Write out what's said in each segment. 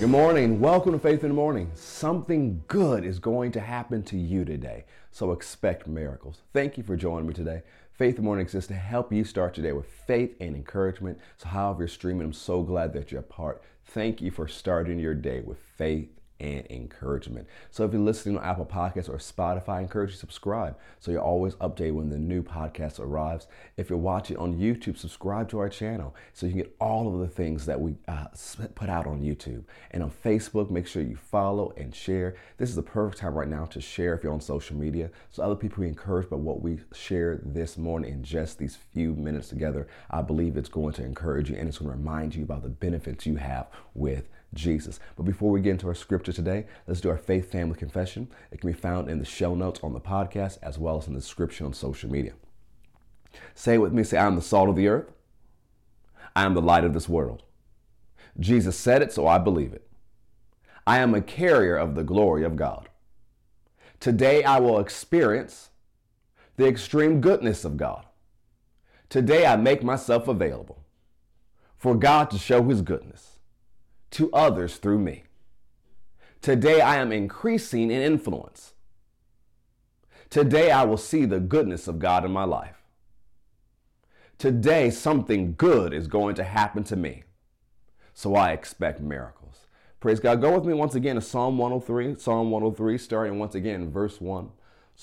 Good morning. Welcome to Faith in the Morning. Something good is going to happen to you today. So expect miracles. Thank you for joining me today. Faith in the Morning exists to help you start your day with faith and encouragement. So, however you're streaming, I'm so glad that you're a part. Thank you for starting your day with faith and encouragement. So if you're listening on Apple Podcasts or Spotify, I encourage you to subscribe so you're always updated when the new podcast arrives. If you're watching on YouTube, subscribe to our channel so you can get all of the things that we uh, put out on YouTube. And on Facebook, make sure you follow and share. This is the perfect time right now to share if you're on social media so other people are encouraged by what we shared this morning in just these few minutes together. I believe it's going to encourage you and it's going to remind you about the benefits you have with Jesus. But before we get into our scripture today, let's do our faith family confession. It can be found in the show notes on the podcast as well as in the description on social media. Say with me, say, I am the salt of the earth. I am the light of this world. Jesus said it, so I believe it. I am a carrier of the glory of God. Today I will experience the extreme goodness of God. Today I make myself available for God to show his goodness to others through me. Today I am increasing in influence. Today I will see the goodness of God in my life. Today something good is going to happen to me. So I expect miracles. Praise God. Go with me once again to Psalm 103. Psalm 103, starting once again verse 1.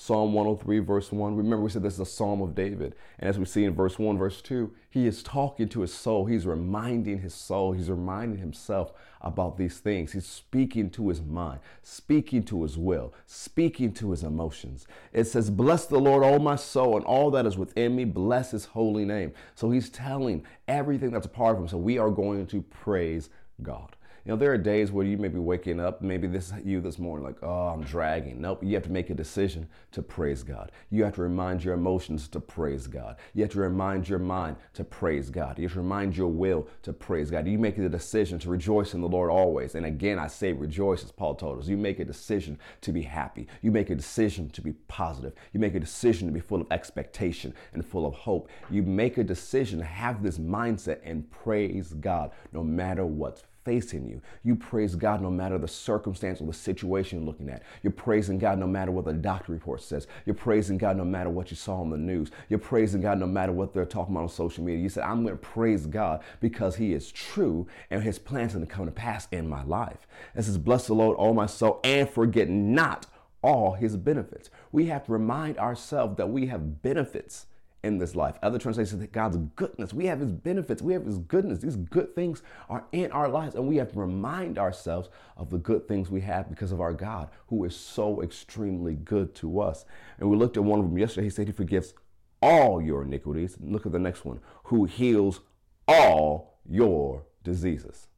Psalm 103, verse 1. Remember, we said this is a psalm of David. And as we see in verse 1, verse 2, he is talking to his soul. He's reminding his soul. He's reminding himself about these things. He's speaking to his mind, speaking to his will, speaking to his emotions. It says, Bless the Lord, all my soul, and all that is within me. Bless his holy name. So he's telling everything that's a part of him. So we are going to praise God. You know, there are days where you may be waking up, maybe this you this morning, like, oh, I'm dragging. Nope, you have to make a decision to praise God. You have to remind your emotions to praise God. You have to remind your mind to praise God. You have to remind your will to praise God. You make the decision to rejoice in the Lord always. And again, I say rejoice, as Paul told us. You make a decision to be happy. You make a decision to be positive. You make a decision to be full of expectation and full of hope. You make a decision to have this mindset and praise God no matter what's facing you. You praise God no matter the circumstance or the situation you're looking at. You're praising God no matter what the doctor report says. You're praising God no matter what you saw on the news. You're praising God no matter what they're talking about on social media. You said, I'm going to praise God because He is true and His plans are going to come to pass in my life. It says, Bless the Lord, all my soul, and forget not all His benefits. We have to remind ourselves that we have benefits in this life. Other translations say God's goodness. We have his benefits. We have his goodness. These good things are in our lives. And we have to remind ourselves of the good things we have because of our God, who is so extremely good to us. And we looked at one of them yesterday. He said he forgives all your iniquities. Look at the next one, who heals all your diseases.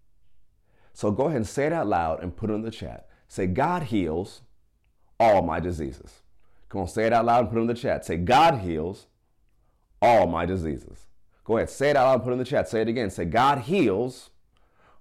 So go ahead and say it out loud and put it in the chat. Say, God heals all my diseases. Come on, say it out loud and put it in the chat. Say, God heals all my diseases. Go ahead, say it out loud, put it in the chat. Say it again. Say, God heals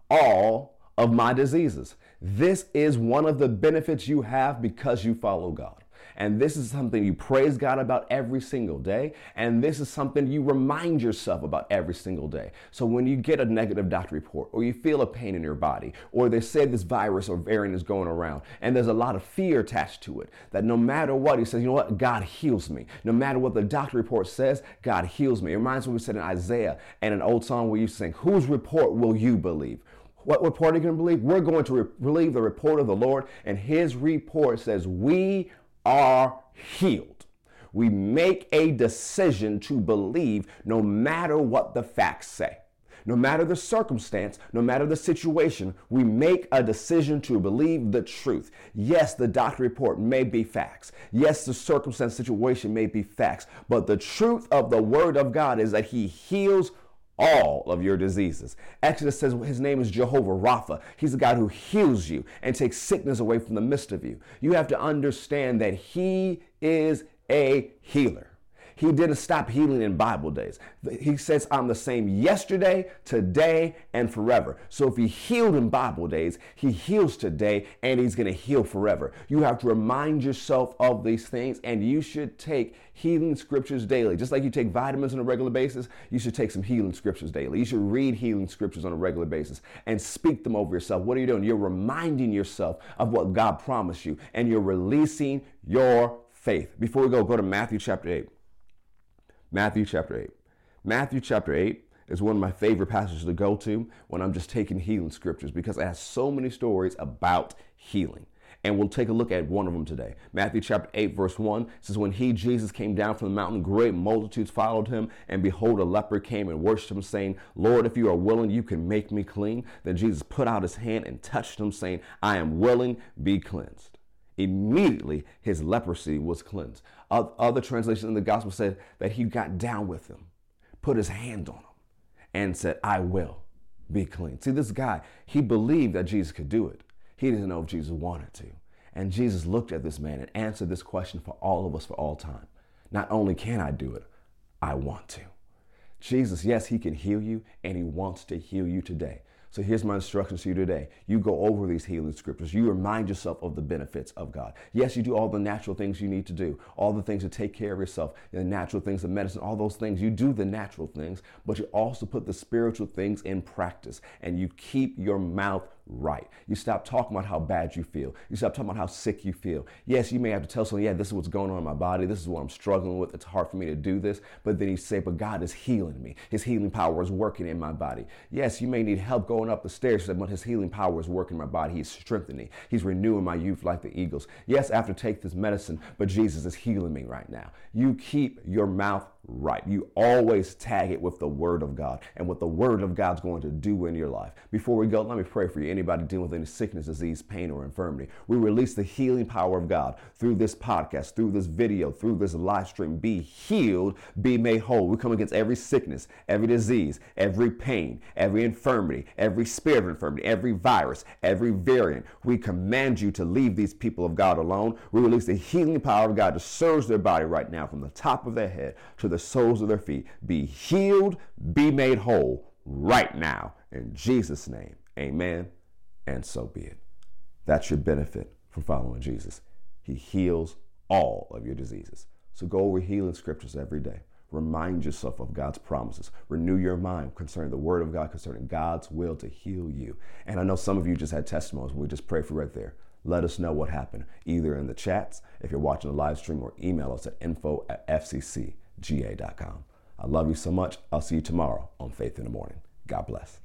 all of my diseases. This is one of the benefits you have because you follow God. And this is something you praise God about every single day. And this is something you remind yourself about every single day. So when you get a negative doctor report, or you feel a pain in your body, or they say this virus or variant is going around, and there's a lot of fear attached to it, that no matter what, he says, you know what, God heals me. No matter what the doctor report says, God heals me. It reminds me what we said in Isaiah and an old song where you sing, Whose report will you believe? What report are you going to believe? We're going to re- believe the report of the Lord, and his report says, We are healed. We make a decision to believe no matter what the facts say. No matter the circumstance, no matter the situation, we make a decision to believe the truth. Yes, the doctor report may be facts. Yes, the circumstance situation may be facts. But the truth of the word of God is that he heals all of your diseases. Exodus says his name is Jehovah Rapha. He's the God who heals you and takes sickness away from the midst of you. You have to understand that he is a healer. He didn't stop healing in Bible days. He says, I'm the same yesterday, today, and forever. So if he healed in Bible days, he heals today and he's going to heal forever. You have to remind yourself of these things and you should take healing scriptures daily. Just like you take vitamins on a regular basis, you should take some healing scriptures daily. You should read healing scriptures on a regular basis and speak them over yourself. What are you doing? You're reminding yourself of what God promised you and you're releasing your faith. Before we go, go to Matthew chapter 8. Matthew chapter 8. Matthew chapter 8 is one of my favorite passages to go to when I'm just taking healing scriptures because it has so many stories about healing. And we'll take a look at one of them today. Matthew chapter 8, verse 1 says, When he, Jesus, came down from the mountain, great multitudes followed him. And behold, a leper came and worshipped him, saying, Lord, if you are willing, you can make me clean. Then Jesus put out his hand and touched him, saying, I am willing, be cleansed. Immediately, his leprosy was cleansed. Other translations in the gospel said that he got down with him, put his hand on him, and said, I will be clean. See, this guy, he believed that Jesus could do it. He didn't know if Jesus wanted to. And Jesus looked at this man and answered this question for all of us for all time. Not only can I do it, I want to. Jesus, yes, he can heal you and he wants to heal you today. So here's my instructions to you today. You go over these healing scriptures. You remind yourself of the benefits of God. Yes, you do all the natural things you need to do, all the things to take care of yourself, the natural things of medicine, all those things. You do the natural things, but you also put the spiritual things in practice and you keep your mouth right. You stop talking about how bad you feel. You stop talking about how sick you feel. Yes, you may have to tell someone, yeah, this is what's going on in my body. This is what I'm struggling with. It's hard for me to do this. But then you say, but God is healing me. His healing power is working in my body. Yes, you may need help going up the stairs, but his healing power is working in my body. He's strengthening. me. He's renewing my youth like the eagles. Yes, I have to take this medicine, but Jesus is healing me right now. You keep your mouth right. You always tag it with the Word of God and what the Word of God's going to do in your life. Before we go, let me pray for you. Anybody dealing with any sickness, disease, pain, or infirmity, we release the healing power of God through this podcast, through this video, through this live stream. Be healed, be made whole. We come against every sickness, every disease, every pain, every infirmity, every spirit of infirmity, every virus, every variant. We command you to leave these people of God alone. We release the healing power of God to surge their body right now from the top of their head to the soles of their feet. Be healed, be made whole right now. In Jesus' name, amen. And so be it. That's your benefit from following Jesus. He heals all of your diseases. So go over healing scriptures every day. Remind yourself of God's promises. Renew your mind concerning the word of God, concerning God's will to heal you. And I know some of you just had testimonies. We just pray for right there. Let us know what happened, either in the chats, if you're watching the live stream, or email us at info at fcc ga.com. I love you so much. I'll see you tomorrow on Faith in the Morning. God bless.